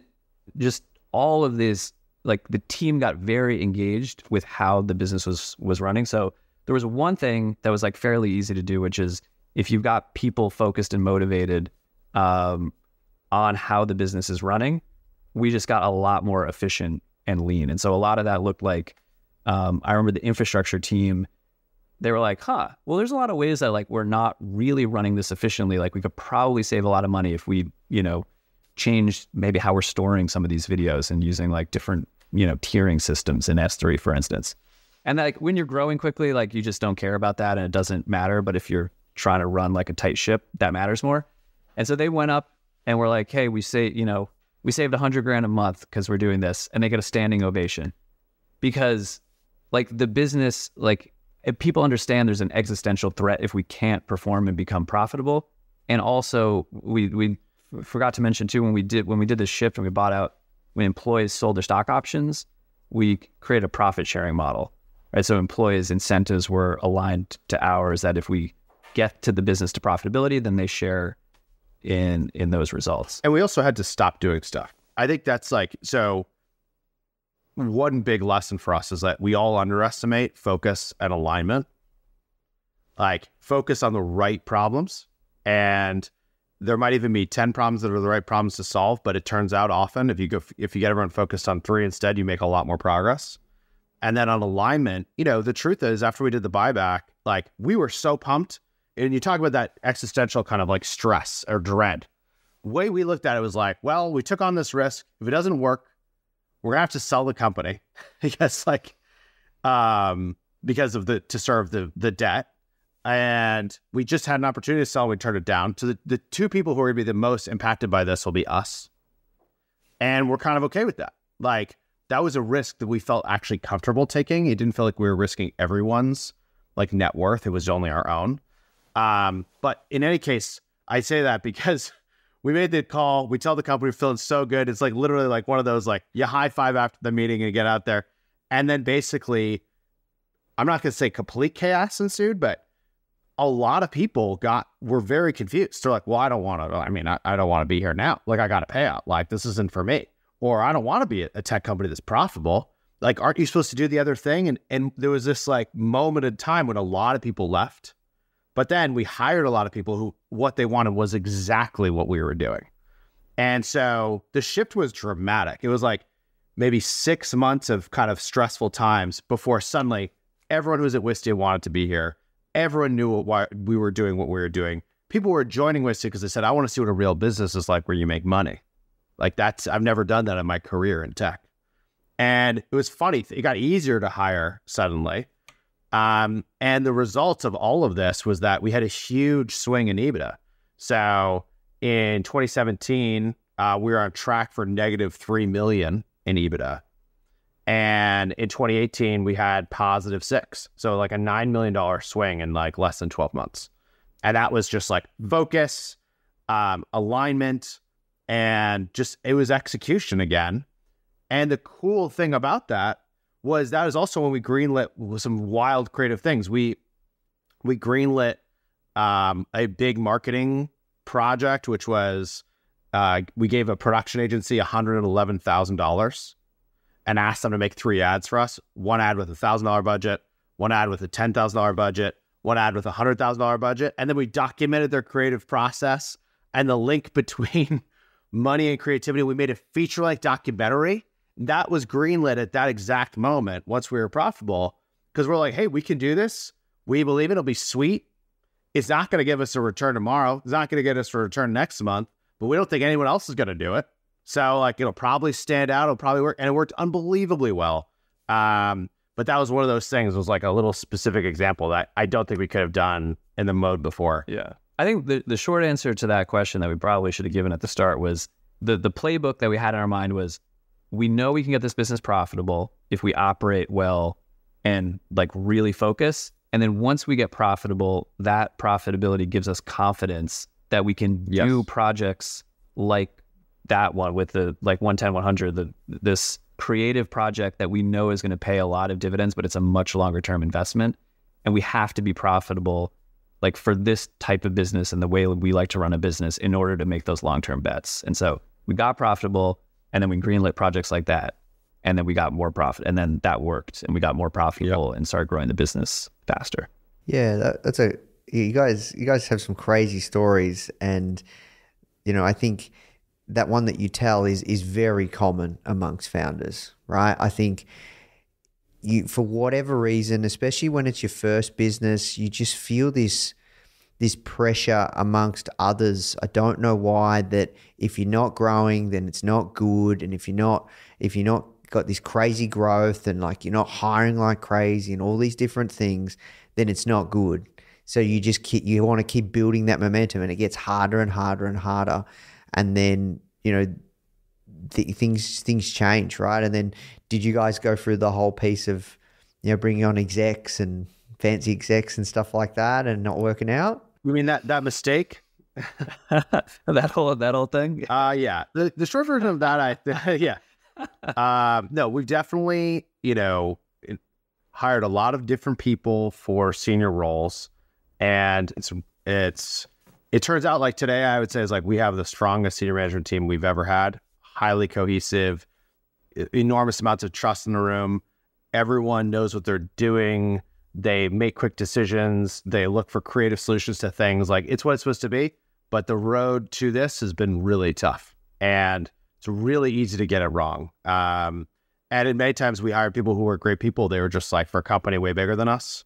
just all of this like the team got very engaged with how the business was was running. So there was one thing that was like fairly easy to do which is if you've got people focused and motivated um, on how the business is running, we just got a lot more efficient and lean. And so a lot of that looked like um, I remember the infrastructure team. They were like, "Huh, well, there's a lot of ways that like we're not really running this efficiently. Like we could probably save a lot of money if we, you know, change maybe how we're storing some of these videos and using like different, you know, tiering systems in S3, for instance." And like when you're growing quickly, like you just don't care about that and it doesn't matter. But if you're trying to run like a tight ship, that matters more. And so they went up and were like, hey, we say, you know, we saved a hundred grand a month because we're doing this. And they get a standing ovation because like the business, like people understand there's an existential threat if we can't perform and become profitable. And also we, we forgot to mention too, when we did, when we did this shift and we bought out, when employees sold their stock options, we created a profit sharing model right? So employees' incentives were aligned to ours that if we get to the business to profitability, then they share in in those results. And we also had to stop doing stuff. I think that's like so one big lesson for us is that we all underestimate focus and alignment. Like focus on the right problems and there might even be 10 problems that are the right problems to solve, but it turns out often if you go if you get everyone focused on 3 instead, you make a lot more progress. And then on alignment, you know, the truth is after we did the buyback, like we were so pumped. And you talk about that existential kind of like stress or dread. The way we looked at it was like, well, we took on this risk. If it doesn't work, we're gonna have to sell the company. because like um because of the to serve the the debt. And we just had an opportunity to sell, we turned it down. So the, the two people who are gonna be the most impacted by this will be us. And we're kind of okay with that. Like that was a risk that we felt actually comfortable taking. It didn't feel like we were risking everyone's like net worth. It was only our own. Um, but in any case, I say that because we made the call. We tell the company we're feeling so good. It's like literally like one of those like you high five after the meeting and get out there. And then basically, I'm not going to say complete chaos ensued, but a lot of people got were very confused. They're like, "Well, I don't want to. I mean, I, I don't want to be here now. Like, I got a payout. Like, this isn't for me." or I don't want to be a tech company that's profitable. Like, aren't you supposed to do the other thing? And and there was this like moment in time when a lot of people left, but then we hired a lot of people who what they wanted was exactly what we were doing. And so the shift was dramatic. It was like maybe six months of kind of stressful times before suddenly everyone who was at Wistia wanted to be here. Everyone knew why we were doing what we were doing. People were joining Wistia because they said, I want to see what a real business is like where you make money. Like that's I've never done that in my career in tech. And it was funny. It got easier to hire suddenly. Um, and the results of all of this was that we had a huge swing in EBITDA. So in 2017, uh, we were on track for negative 3 million in EBITDA. And in 2018, we had positive six. So like a $9 million swing in like less than 12 months. And that was just like focus, um, alignment, and just it was execution again. And the cool thing about that was that was also when we greenlit some wild creative things. We we greenlit um, a big marketing project, which was uh, we gave a production agency one hundred and eleven thousand dollars and asked them to make three ads for us. One ad with a thousand dollar budget, one ad with a ten thousand dollar budget, one ad with a hundred thousand dollar budget, and then we documented their creative process and the link between money and creativity. We made a feature length documentary that was greenlit at that exact moment once we were profitable because we're like, hey, we can do this. We believe it. It'll be sweet. It's not going to give us a return tomorrow. It's not going to get us a return next month, but we don't think anyone else is going to do it. So, like, it'll probably stand out. It'll probably work. And it worked unbelievably well. Um, but that was one of those things, was like a little specific example that I don't think we could have done in the mode before. Yeah. I think the, the short answer to that question that we probably should have given at the start was the the playbook that we had in our mind was we know we can get this business profitable if we operate well and like really focus. And then once we get profitable, that profitability gives us confidence that we can Yes. do projects like that one with the like 110 100 the this creative project that we know is going to pay a lot of dividends but it's a much longer term investment and we have to be profitable like for this type of business and the way we like to run a business in order to make those long term bets. And so we got profitable and then we greenlit projects like that. And then we got more profit and then that worked and we got more profitable and started growing the business faster. Yeah, that, that's a you guys. You guys have some crazy stories, and you know, I think that one that you tell is is very common amongst founders, right? I think you, for whatever reason, especially when it's your first business, you just feel this this pressure amongst others. I don't know why that if you're not growing, then it's not good, and if you're not if you're not got this crazy growth and like you're not hiring like crazy and all these different things, then it's not good. So you just keep, you want to keep building that momentum and it gets harder and harder and harder. And then, you know, th- things things change, right? And then did you guys go through the whole piece of, you know, bringing on execs and fancy execs and stuff like that and not working out? You mean that that mistake? that whole that whole thing. Uh yeah. The the short version of that, I yeah. Um, no, we've definitely you know hired a lot of different people for senior roles, and it's it's it turns out like today I would say is like we have the strongest senior management team we've ever had. Highly cohesive, enormous amounts of trust in the room. Everyone knows what they're doing. They make quick decisions. They look for creative solutions to things. Like it's what it's supposed to be. But the road to this has been really tough, and it's really easy to get it wrong. Um, and in many times we hired people who were great people. They were just like for a company way bigger than us,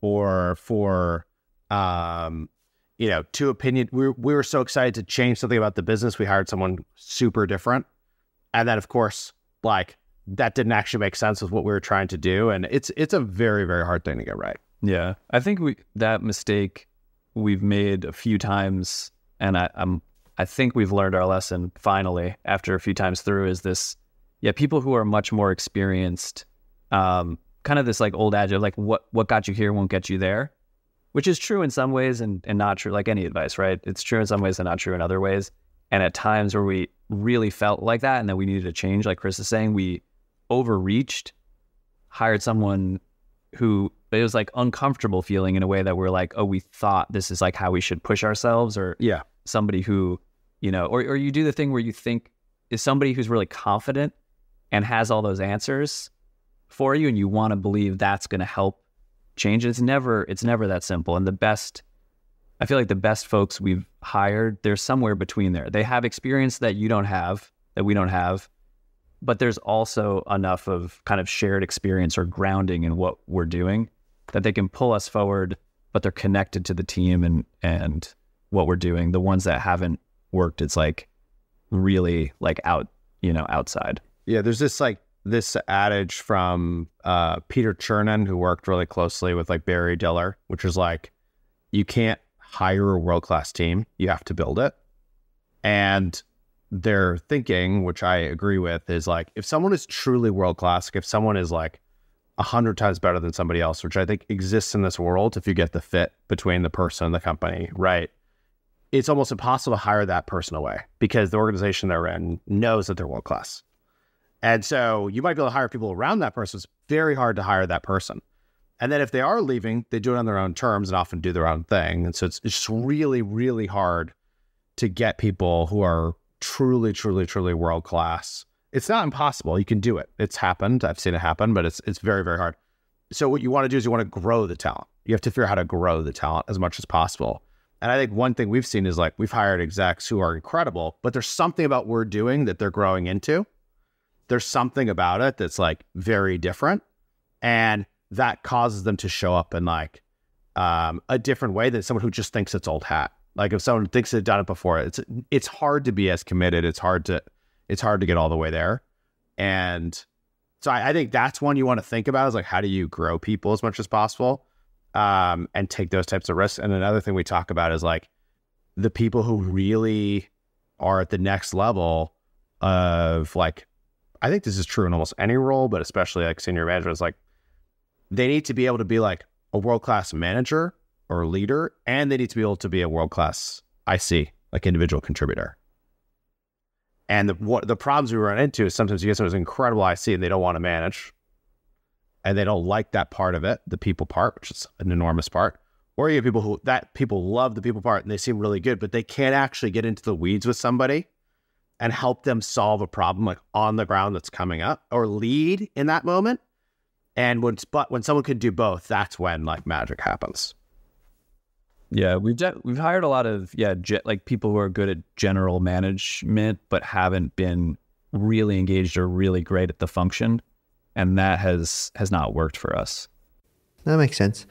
or for um, you know, two opinion. We we were so excited to change something about the business. We hired someone super different, and then of course, like that didn't actually make sense with what we were trying to do. And it's it's a very very hard thing to get right. Yeah, I think we that mistake we've made a few times, and I, I'm I think we've learned our lesson finally after a few times through. Is this yeah people who are much more experienced, um, kind of this like old adage of like what what got you here won't get you there, which is true in some ways and and not true like any advice, right? It's true in some ways and not true in other ways. And at times where we really felt like that and that we needed to change, like Chris is saying, we overreached, hired someone who it was like uncomfortable feeling in a way that we're like, oh, we thought this is like how we should push ourselves, or Yeah. somebody who, you know, or or you do the thing where you think is somebody who's really confident and has all those answers for you, and you want to believe that's going to help change. It's never it's never that simple. And the best, I feel like the best folks we've hired, they're somewhere between there. They have experience that you don't have, that we don't have, but there's also enough of kind of shared experience or grounding in what we're doing that they can pull us forward, but they're connected to the team and and what we're doing. The ones that haven't worked, it's like really like out, you know, outside. Yeah, there's this like this adage from uh, Peter Chernin, who worked really closely with like Barry Diller, which is like, you can't hire a world class team, you have to build it. And their thinking, which I agree with, is like if someone is truly world class, if someone is like a hundred times better than somebody else, which I think exists in this world, if you get the fit between the person and the company, right? It's almost impossible to hire that person away because the organization they're in knows that they're world class. And so you might be able to hire people around that person. It's very hard to hire that person. And then if they are leaving, they do it on their own terms and often do their own thing. And so it's, it's just really, really hard to get people who are truly, truly, truly world class. It's not impossible. You can do it. It's happened. I've seen it happen, but it's it's very, very hard. So what you want to do is you want to grow the talent. You have to figure out how to grow the talent as much as possible. And I think one thing we've seen is like we've hired execs who are incredible, but there's something about what we're doing that they're growing into. There's something about it that's like very different. And that causes them to show up in like um, a different way than someone who just thinks it's old hat. Like if someone thinks they've done it before, it's it's hard to be as committed. It's hard to it's hard to get all the way there. And so I, I think that's one you want to think about is like how do you grow people as much as possible um, and take those types of risks. And another thing we talk about is like the people who really are at the next level of like I think this is true in almost any role, but especially like senior management is like they need to be able to be like a world class manager or leader, and they need to be able to be a world class IC, like individual contributor. And the what the problems we run into is sometimes you get someone who's incredible IC and they don't want to manage, and they don't like that part of it, the people part, which is an enormous part. Or you have people who that people love the people part and they seem really good, but they can't actually get into the weeds with somebody and help them solve a problem like on the ground that's coming up or lead in that moment. And when but when someone can do both, that's when like magic happens. Yeah, we've de- we've hired a lot of yeah, ge- like people who are good at general management but haven't been really engaged or really great at the function, and that has has not worked for us. That makes sense.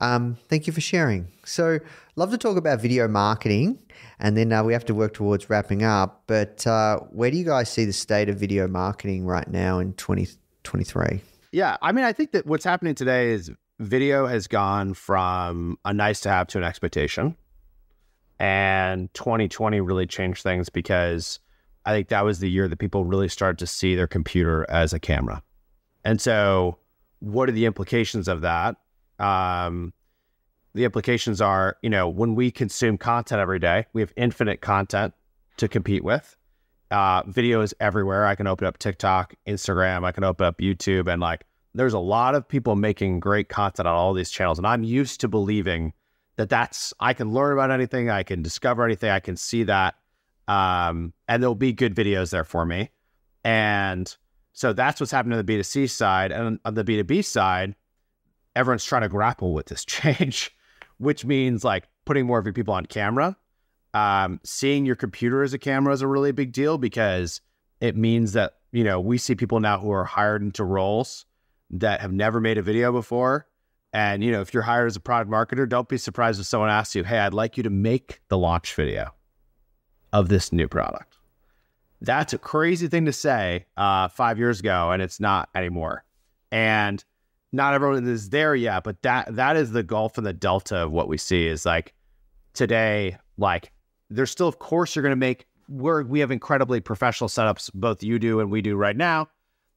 Um, thank you for sharing. So, love to talk about video marketing, and then uh, we have to work towards wrapping up. But uh, where do you guys see the state of video marketing right now in 2023? Yeah, I mean, I think that what's happening today is video has gone from a nice to have to an expectation. And 2020 really changed things because I think that was the year that people really started to see their computer as a camera. And so, what are the implications of that? Um, the implications are, you know, when we consume content every day, we have infinite content to compete with. Uh, video is everywhere. I can open up TikTok, Instagram, I can open up YouTube, and like there's a lot of people making great content on all these channels. And I'm used to believing that that's, I can learn about anything, I can discover anything, I can see that. Um, and there'll be good videos there for me. And so that's what's happening on the B2C side. And on the B2B side, everyone's trying to grapple with this change, which means like putting more of your people on camera. Um, seeing your computer as a camera is a really big deal because it means that, you know, we see people now who are hired into roles that have never made a video before. And, you know, if you're hired as a product marketer, don't be surprised if someone asks you, Hey, I'd like you to make the launch video of this new product. That's a crazy thing to say uh, five years ago, and it's not anymore. And not everyone is there yet, but that that is the gulf and the delta of what we see is like today, like there's still, of course, you're going to make. We're we have incredibly professional setups, both you do and we do right now.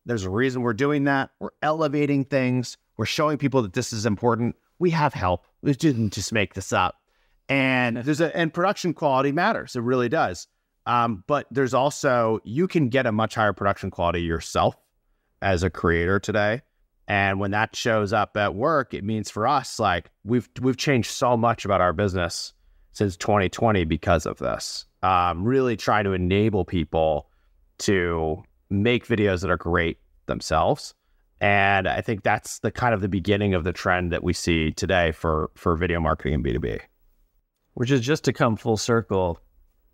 There's a reason we're doing that. We're elevating things. We're showing people that this is important. We have help. We didn't just make this up. And there's a and production quality matters. It really does. Um, but there's also you can get a much higher production quality yourself as a creator today. And when that shows up at work, it means for us like we've we've changed so much about our business since 2020 because of this. Um, really trying to enable people to make videos that are great themselves. And I think that's the kind of the beginning of the trend that we see today for for video marketing and B2B. Which is just to come full circle.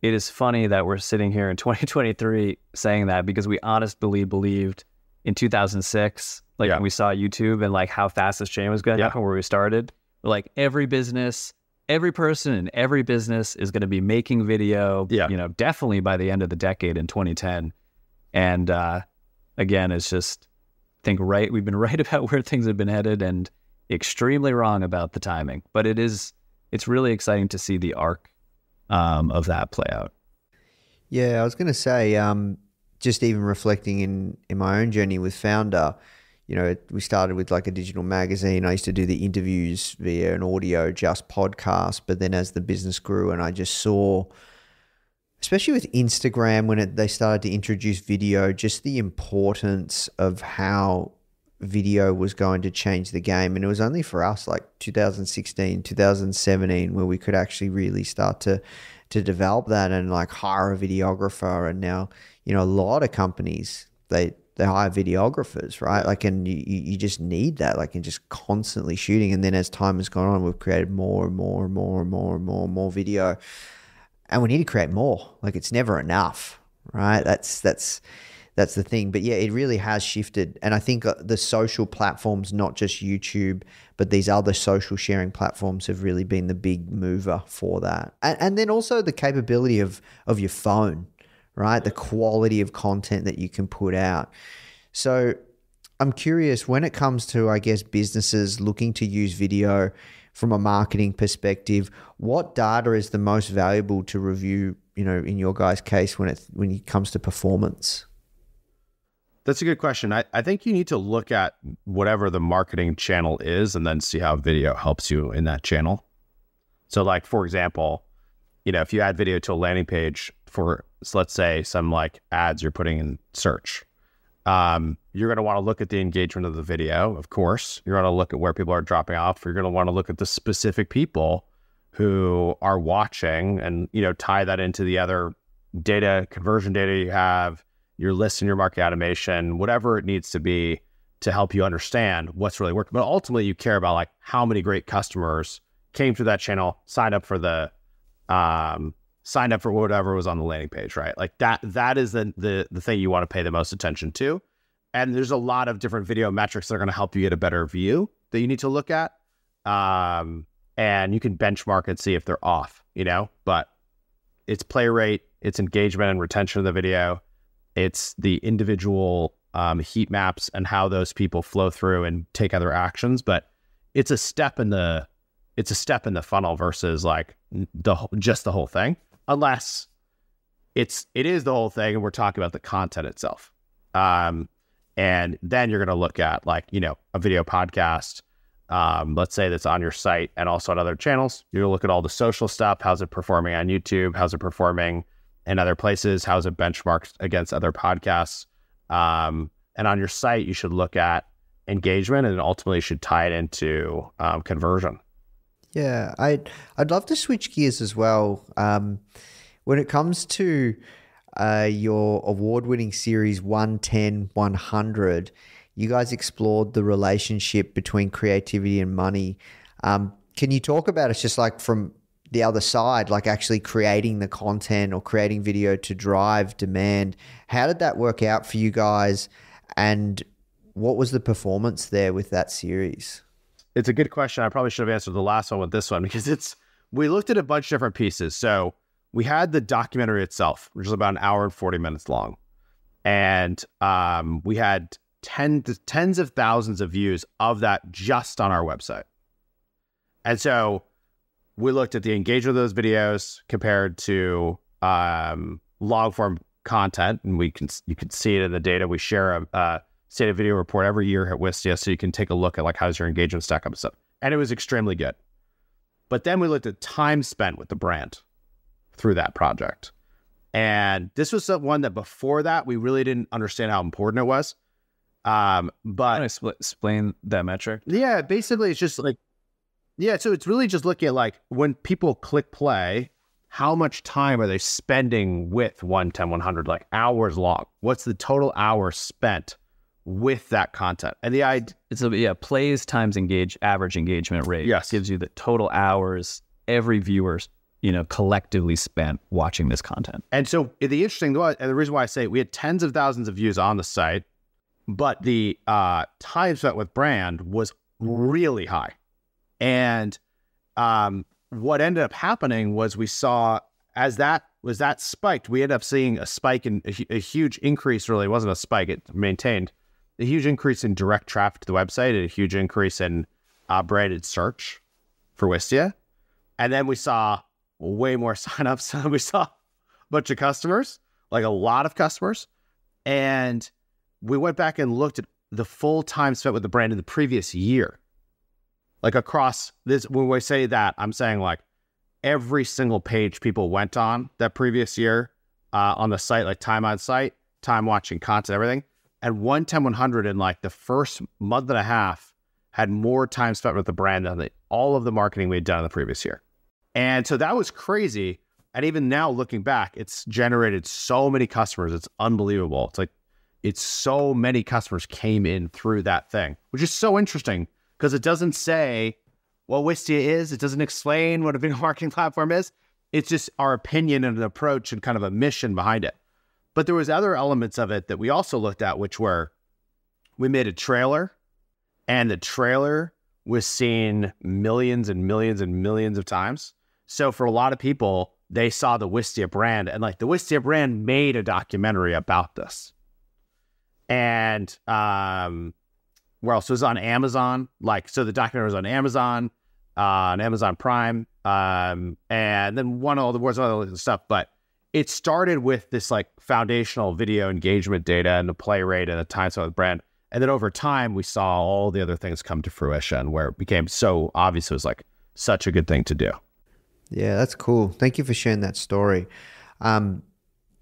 It is funny that we're sitting here in 2023 saying that because we honestly believed in 2006, like Yeah. when we saw YouTube and like how fast this chain was going to Yeah. happen where we started. Like every business, every person in every business is going to be making video, Yeah. you know, definitely by the end of the decade in 2010. And uh, again, it's just I think right. We've been right about where things have been headed, and extremely wrong about the timing. But it is it's really exciting to see the arc um, of that play out. Yeah, I was going to say, um, just even reflecting in in my own journey with Foundr, you know, we started with like a digital magazine. I used to do the interviews via an audio, just podcast. But then as the business grew, and I just saw, especially with Instagram, when it, they started to introduce video, just the importance of how video was going to change the game. And it was only for us like 2016, 2017, where we could actually really start to to develop that and like hire a videographer. And now, you know, a lot of companies they they hire videographers, right? Like, and you, you just need that, like, and just constantly shooting. And then as time has gone on, we've created more and more and more and more and more and more video, and we need to create more. Like, it's never enough, right? That's that's that's the thing. But yeah, it really has shifted, and I think uh, the social platforms, not just YouTube, but these other social sharing platforms, have really been the big mover for that. And, and then also the capability of of your phone, right? The quality of content that you can put out. So I'm curious when it comes to, I guess, businesses looking to use video from a marketing perspective, what data is the most valuable to review, you know, in your guys' case when it when it comes to performance? That's a good question. I, I think you need to look at whatever the marketing channel is and then see how video helps you in that channel. So, like, for example, you know, if you add video to a landing page for, so let's say, some like ads you're putting in search, um, you're going to want to look at the engagement of the video, of course. You're going to look at where people are dropping off. You're going to want to look at the specific people who are watching and, you know, tie that into the other data, conversion data you have, your list and your market automation, whatever it needs to be to help you understand what's really working. But ultimately, you care about like how many great customers came through that channel, signed up for the, um, signed up for whatever was on the landing page, right? Like that. That is the the the thing you want to pay the most attention to. And there's a lot of different video metrics that are going to help you get a better view that you need to look at. um, and you can benchmark and see if they're off. You know, but it's play rate, it's engagement and retention of the video, it's the individual um, heat maps and how those people flow through and take other actions. But it's a step in the it's a step in the funnel versus like the just the whole thing, unless it's it is the whole thing and we're talking about the content itself. Um, and then you're going to look at like you know a video podcast um, let's say that's on your site and also on other channels. To look at all the social stuff. How's it performing on youtube? How's it performing in other places? How's it benchmarked against other podcasts? Um, and on your site you should look at engagement and ultimately should tie it into um, conversion Yeah, I'd I'd love to switch gears as well. Um, when it comes to uh, your award-winning series 110 100, you guys explored the relationship between creativity and money. Um, can you talk about it just like from the other side, like actually creating the content or creating video to drive demand? How did that work out for you guys? And what was the performance there with that series? It's a good question. I probably should have answered the last one with this one because it's we looked at a bunch of different pieces. So we had the documentary itself, which is about an hour and 40 minutes long. And um, we had ten, tens of thousands of views of that just on our website. And so we looked at the engagement of those videos compared to um, long form content, and we can you can see it in the data. We share a, uh state of video report every year at Wistia, so you can take a look at like how's your engagement stack up and stuff. And it was extremely good. But then we looked at time spent with the brand through that project. And this was the one that before that we really didn't understand how important it was. Um, but Can I spl- explain that metric? yeah, basically it's just like yeah, so it's really just looking at like when people click play, how much time are they spending with 110 100 like hours long? What's the total hours spent with that content? And the idea It's a yeah, plays times engage average engagement rate. Yes. gives you the total hours every viewer you know collectively spent watching this content. And so the interesting and the reason why I say we had tens of thousands of views on the site, but the uh, time spent with brand was really high. And um, what ended up happening was we saw as that was that spiked, we ended up seeing a spike in a, a huge increase. Really, it wasn't a spike; it maintained a huge increase in direct traffic to the website and a huge increase in uh, branded search for Wistia. And then we saw way more signups. we saw a bunch of customers, like a lot of customers. And we went back and looked at the full time spent with the brand in the previous year. Like across this, when we say that, I'm saying like every single page people went on that previous year uh, on the site, like time on site, time watching content, everything. And 110 100 in like the first month and a half had more time spent with the brand than the, all of the marketing we had done in the previous year. And so that was crazy. And even now looking back, it's generated so many customers. It's unbelievable. It's like it's so many customers came in through that thing, which is so interesting because it doesn't say what Wistia is. It doesn't explain what a video marketing platform is. It's just our opinion and an approach and kind of a mission behind it. But there was other elements of it that we also looked at, which were we made a trailer, and the trailer was seen millions and millions and millions of times. So for a lot of people, they saw the Wistia brand, and like the Wistia brand made a documentary about this. And um, where else? It was on Amazon. Like, so the documentary was on Amazon, uh, on Amazon Prime, um, and then one of the was other stuff. But it started with this like foundational video engagement data and the play rate and the time spent with brand. And then over time, we saw all the other things come to fruition where it became so obvious it was like such a good thing to do. Yeah, that's cool. Thank you for sharing that story. Um,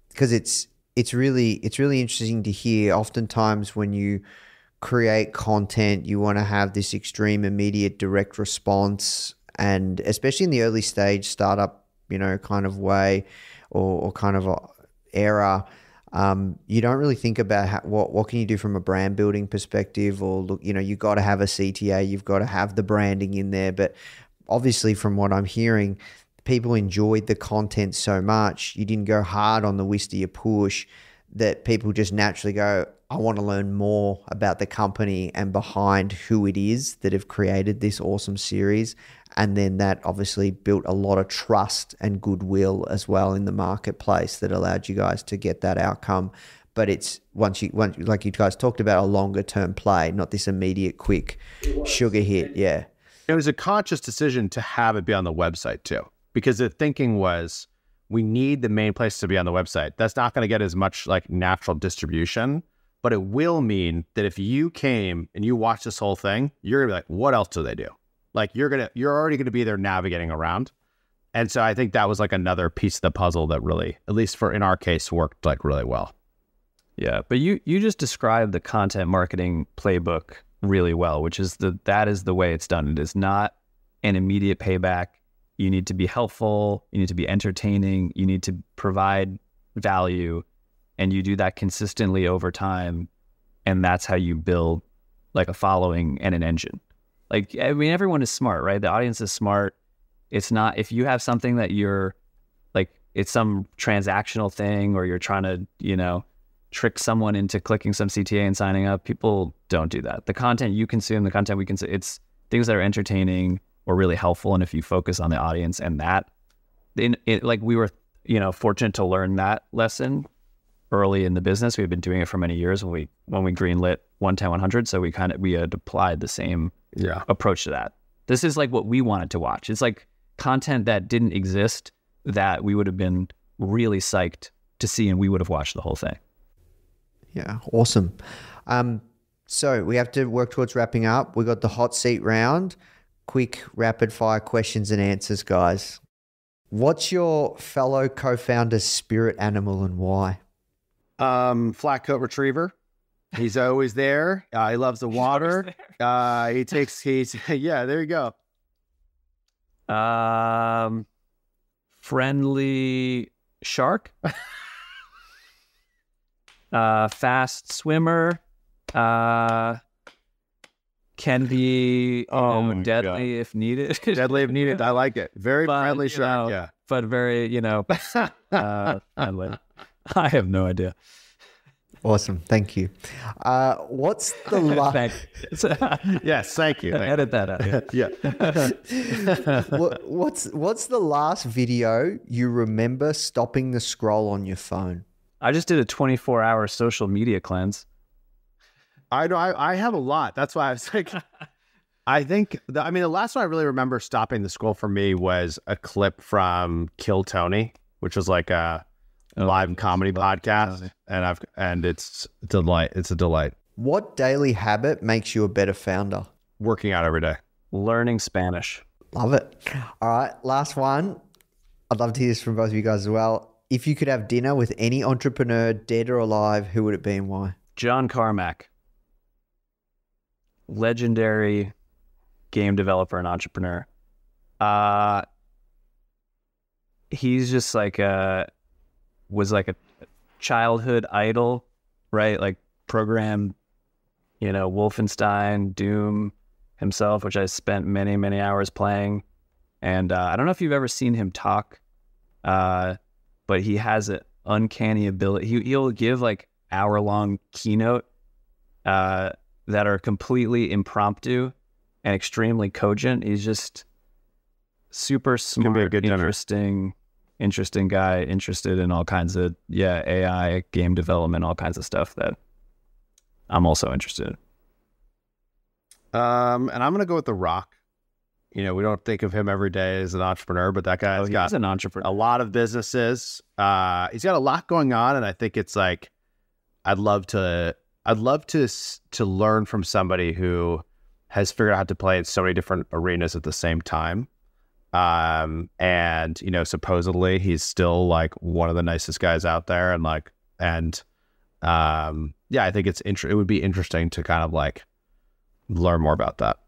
because it's it's really it's really interesting to hear. Oftentimes, when you create content, you want to have this extreme, immediate, direct response, and especially in the early stage startup, you know, kind of way or, or kind of era. Um, you don't really think about how, what what can you do from a brand building perspective, or look, you know, you got to have a CTA, you've got to have the branding in there. But obviously, from what I'm hearing, people enjoyed the content so much. You didn't go hard on the Wistia push that people just naturally go, I want to learn more about the company and behind who it is that have created this awesome series. And then that obviously built a lot of trust and goodwill as well in the marketplace that allowed you guys to get that outcome. But it's once you, once, like you guys talked about, a longer term play, not this immediate quick sugar hit. Yeah. It was a conscious decision to have it be on the website too, because the thinking was we need the main place to be on the website. That's not going to get as much like natural distribution, but it will mean that if you came and you watched this whole thing, you're gonna be like, what else do they do? Like you're gonna you're already gonna be there navigating around. And so I think that was like another piece of the puzzle that really, at least for in our case, worked like really well. Yeah, but you you just described the content marketing playbook really well, which is the that is the way it's done. It is not an immediate payback. You need to be helpful, you need to be entertaining, you need to provide value, and you do that consistently over time, and that's how you build like a following and an engine. Like I mean everyone is smart, right? The audience is smart. It's not if you have something that you're like it's some transactional thing or you're trying to, you know, trick someone into clicking some CTA and signing up. People don't do that. The content you consume, the content we consume, it's things that are entertaining or really helpful. And if you focus on the audience and that, in it, like we were, you know, fortunate to learn that lesson early in the business. We've been doing it for many years when we when we greenlit 110 100. So we kind of we had applied the same Yeah. approach to that. This is like what we wanted to watch. It's like content that didn't exist that we would have been really psyched to see and we would have watched the whole thing. Yeah, awesome. Um, so we have to work towards wrapping up. We got the hot seat round. Quick, rapid fire questions and answers, guys. What's your fellow co-founder's spirit animal and why? Um, flat coat retriever. He's always there. Uh, he loves the water. Uh, he takes he's yeah. There you go. Um, friendly shark, uh, fast swimmer, uh, can be Oh you know, my deadly if needed. Deadly if needed. I like it. Very But, friendly shark. know, yeah. but very you know, uh, friendly. I have no idea. Awesome, thank you. Uh, what's the last? Thank- Yes. Thank you. Thank Edit that out. you. Yeah. what, what's what's the last video you remember stopping the scroll on your phone? I just did a 24 hour social media cleanse. I know. I, I have a lot. That's why I was like, I think. The, I mean, the last one I really remember stopping the scroll for me was a clip from Kill Tony, which was like a live comedy podcast, and I've and it's delight. It's a delight. What daily habit makes you a better founder? Working out every day. Learning Spanish. Love it. All right, last one. I'd love to hear this from both of you guys as well. If you could have dinner with any entrepreneur, dead or alive, who would it be and why? John Carmack, legendary game developer and entrepreneur. Uh, he's just like a was like a childhood idol, right? Like program, you know, Wolfenstein, Doom himself, which I spent many many hours playing. And uh, I don't know if you've ever seen him talk, uh, but he has an uncanny ability. He, he'll give like hour long keynote uh, that are completely impromptu and extremely cogent. He's just super gonna be a smart, interesting, interesting guy, interested in all kinds of yeah AI, game development, all kinds of stuff that I'm also interested in. Um, and I'm gonna go with The Rock. You know, we don't think of him every day as an entrepreneur, but that guy's Oh, got an entrepreneur. a lot of businesses. Uh, he's got a lot going on, and I think it's like I'd love to. I'd love to to learn from somebody who has figured out how to play in so many different arenas at the same time. Um, and you know, supposedly he's still like one of the nicest guys out there, and like, and um, yeah, I think it's inter- It would be interesting to kind of like learn more about that.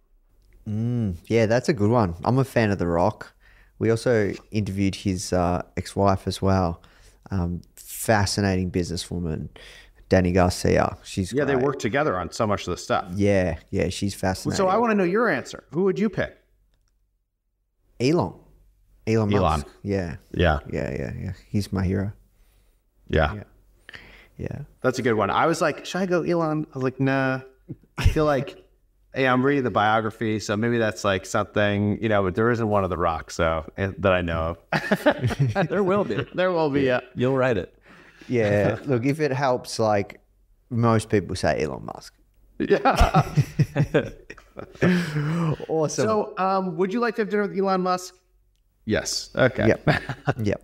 Mm, yeah, that's a good one. I'm a fan of The Rock. We also interviewed his uh, ex-wife as well. Um, fascinating businesswoman, Dany Garcia. She's Yeah, they work together on so much of the stuff. Yeah, yeah, she's fascinating. So I want to know your answer. Who would you pick? Elon, Elon, Elon. Musk. Yeah, Yeah, yeah, yeah, yeah. He's my hero. yeah. Yeah. Yeah. That's a good one. I was like, should I go Elon? I was like, nah. I feel like, hey, I'm reading the biography, so maybe that's like something, you know, but there isn't one of the rocks, so eh, that I know of. there will be. there will be. Yeah. You'll write it. Yeah. Look, if it helps, like most people say Elon Musk. Yeah. Awesome. so, um, would you like to have dinner with Elon Musk? Yes. Okay. Yep. yep.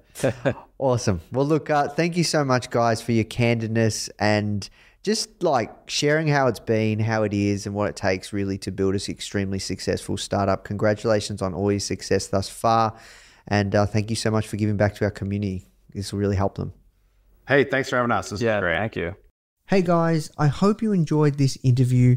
awesome. Well, look, uh, thank you so much, guys, for your candidness and just like sharing how it's been, how it is, and what it takes really to build a extremely successful startup. Congratulations on all your success thus far. And uh, thank you so much for giving back to our community. This will really help them. Hey, thanks for having us. This Yeah, is great. thank you. Hey guys, I hope you enjoyed this interview.